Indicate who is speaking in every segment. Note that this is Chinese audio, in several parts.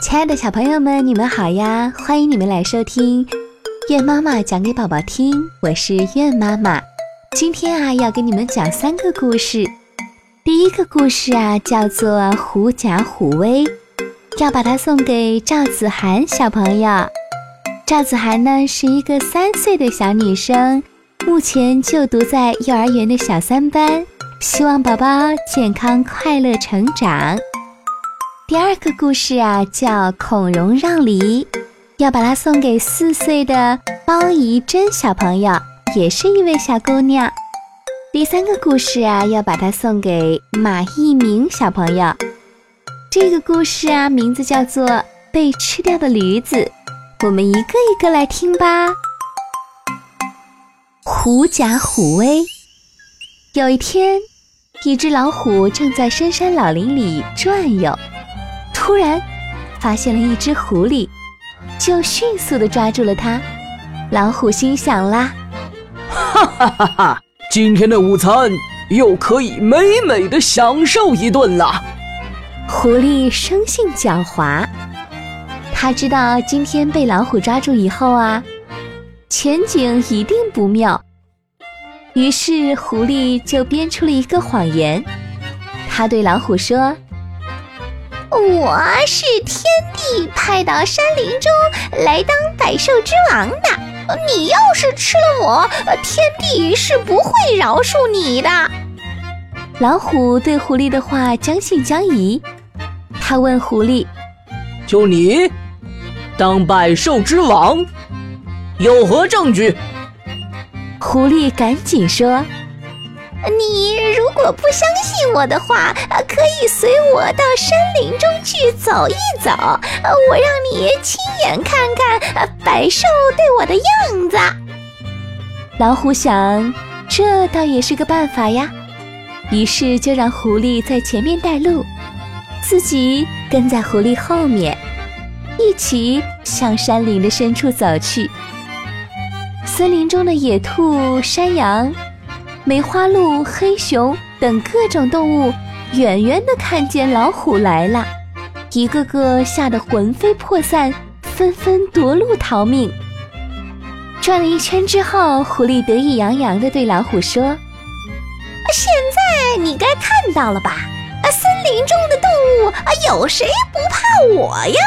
Speaker 1: 亲爱的小朋友们，你们好呀！欢迎你们来收听愿妈妈讲给宝宝听，我是愿妈妈。今天啊，要给你们讲三个故事。第一个故事啊，叫做《狐假虎威》，要把它送给赵子涵小朋友。赵子涵呢，是一个三岁的小女生，目前就读在幼儿园的小三班，希望宝宝健康快乐成长。第二个故事啊，叫《孔融让梨》，要把它送给四岁的包怡珍小朋友，也是一位小姑娘。第三个故事啊，要把它送给马一鸣小朋友。这个故事啊，名字叫做《被吃掉的驴子》，我们一个一个来听吧。狐假虎威。有一天，一只老虎正在深山老林里转悠。突然，发现了一只狐狸，就迅速的抓住了它。老虎心想啦：“
Speaker 2: 哈哈哈哈！今天的午餐又可以美美的享受一顿了。”
Speaker 1: 狐狸生性狡猾，他知道今天被老虎抓住以后啊，前景一定不妙。于是，狐狸就编出了一个谎言。他对老虎说。
Speaker 3: 我是天帝派到山林中来当百兽之王的。你要是吃了我，天帝是不会饶恕你的。
Speaker 1: 老虎对狐狸的话将信将疑，他问狐狸：“
Speaker 2: 就你当百兽之王，有何证据？”
Speaker 1: 狐狸赶紧说。
Speaker 3: 你如果不相信我的话，可以随我到山林中去走一走，我让你亲眼看看百兽对我的样子。
Speaker 1: 老虎想，这倒也是个办法呀，于是就让狐狸在前面带路，自己跟在狐狸后面，一起向山林的深处走去。森林中的野兔、山羊。梅花鹿、黑熊等各种动物远远地看见老虎来了，一个个吓得魂飞魄散，纷纷夺路逃命。转了一圈之后，狐狸得意洋洋地对老虎说：“
Speaker 3: 现在你该看到了吧？啊，森林中的动物啊，有谁不怕我呀？”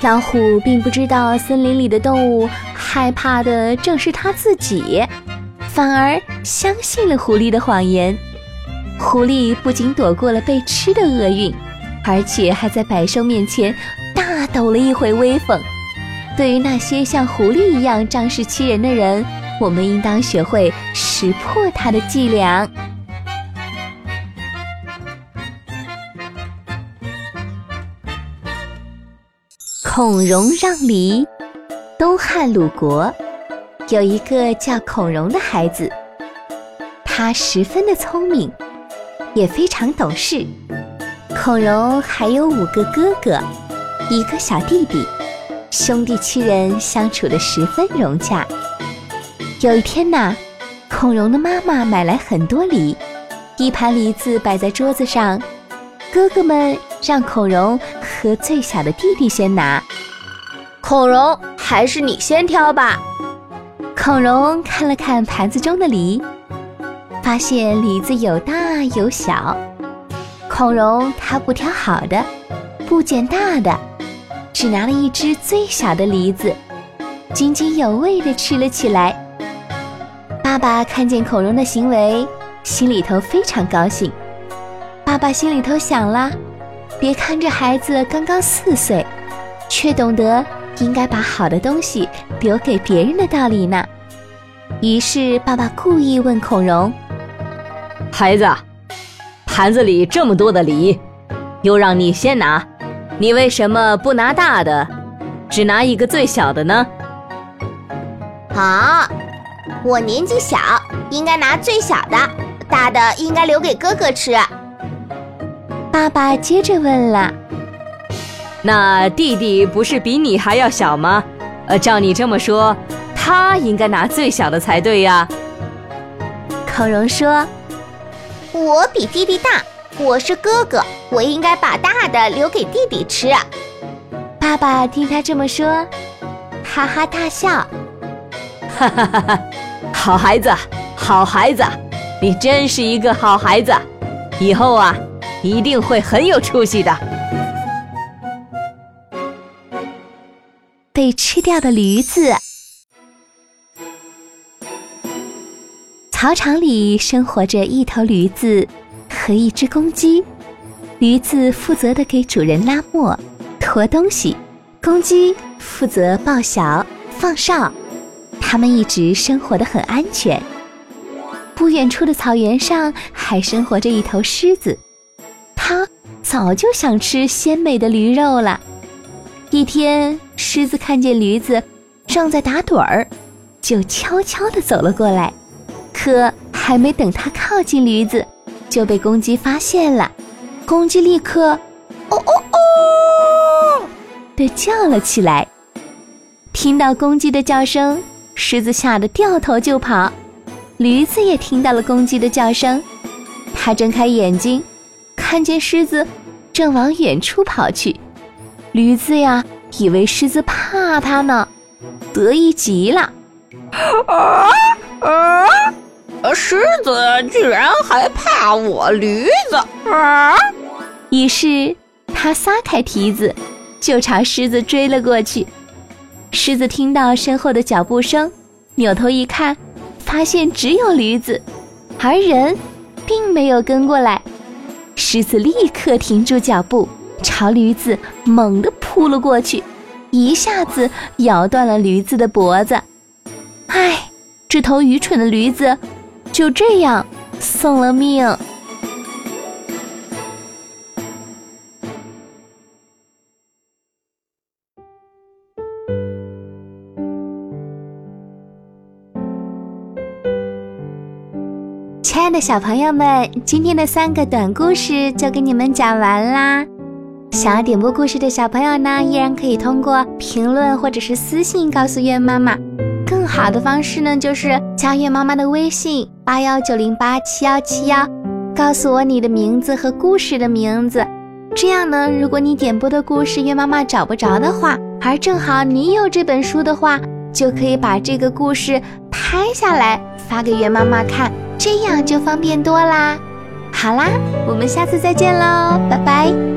Speaker 1: 老虎并不知道，森林里的动物害怕的正是他自己。反而相信了狐狸的谎言，狐狸不仅躲过了被吃的厄运，而且还在百兽面前大抖了一回威风。对于那些像狐狸一样仗势欺人的人，我们应当学会识破他的伎俩。孔融让梨，东汉鲁国。有一个叫孔融的孩子，他十分的聪明，也非常懂事。孔融还有五个哥哥，一个小弟弟，兄弟七人相处的十分融洽。有一天呐，孔融的妈妈买来很多梨，一盘梨子摆在桌子上，哥哥们让孔融和最小的弟弟先拿。
Speaker 4: 孔融，还是你先挑吧。
Speaker 1: 孔融看了看盘子中的梨，发现梨子有大有小。孔融他不挑好的，不捡大的，只拿了一只最小的梨子，津津有味地吃了起来。爸爸看见孔融的行为，心里头非常高兴。爸爸心里头想了：别看这孩子刚刚四岁，却懂得应该把好的东西留给别人的道理呢。于是，爸爸故意问孔融：“
Speaker 4: 孩子，盘子里这么多的梨，又让你先拿，你为什么不拿大的，只拿一个最小的呢？”“
Speaker 3: 好，我年纪小，应该拿最小的，大的应该留给哥哥吃。”
Speaker 1: 爸爸接着问了：“
Speaker 4: 那弟弟不是比你还要小吗？呃，照你这么说。”他应该拿最小的才对呀。
Speaker 1: 孔融说：“
Speaker 3: 我比弟弟大，我是哥哥，我应该把大的留给弟弟吃。”
Speaker 1: 爸爸听他这么说，哈哈大笑。
Speaker 4: 哈哈哈哈！好孩子，好孩子，你真是一个好孩子，以后啊，一定会很有出息的。
Speaker 1: 被吃掉的驴子。草场里生活着一头驴子和一只公鸡，驴子负责的给主人拉磨、驮东西，公鸡负责报晓、放哨。它们一直生活的很安全。不远处的草原上还生活着一头狮子，它早就想吃鲜美的驴肉了。一天，狮子看见驴子正在打盹儿，就悄悄地走了过来。可还没等他靠近驴子，就被公鸡发现了。公鸡立刻“哦哦哦”的叫了起来。听到公鸡的叫声，狮子吓得掉头就跑。驴子也听到了公鸡的叫声，它睁开眼睛，看见狮子正往远处跑去。驴子呀，以为狮子怕它呢，得意极了。啊
Speaker 3: 啊！狮子居然还怕我驴子啊！
Speaker 1: 于是他撒开蹄子，就朝狮子追了过去。狮子听到身后的脚步声，扭头一看，发现只有驴子，而人并没有跟过来。狮子立刻停住脚步。朝驴子猛地扑了过去，一下子咬断了驴子的脖子。唉，这头愚蠢的驴子就这样送了命。亲爱的小朋友们，今天的三个短故事就给你们讲完啦。想要点播故事的小朋友呢，依然可以通过评论或者是私信告诉月妈妈。好的方式呢，就是加月妈妈的微信八幺九零八七幺七幺，告诉我你的名字和故事的名字。这样呢，如果你点播的故事月妈妈找不着的话，而正好你有这本书的话，就可以把这个故事拍下来发给月妈妈看，这样就方便多啦。好啦，我们下次再见喽，拜拜。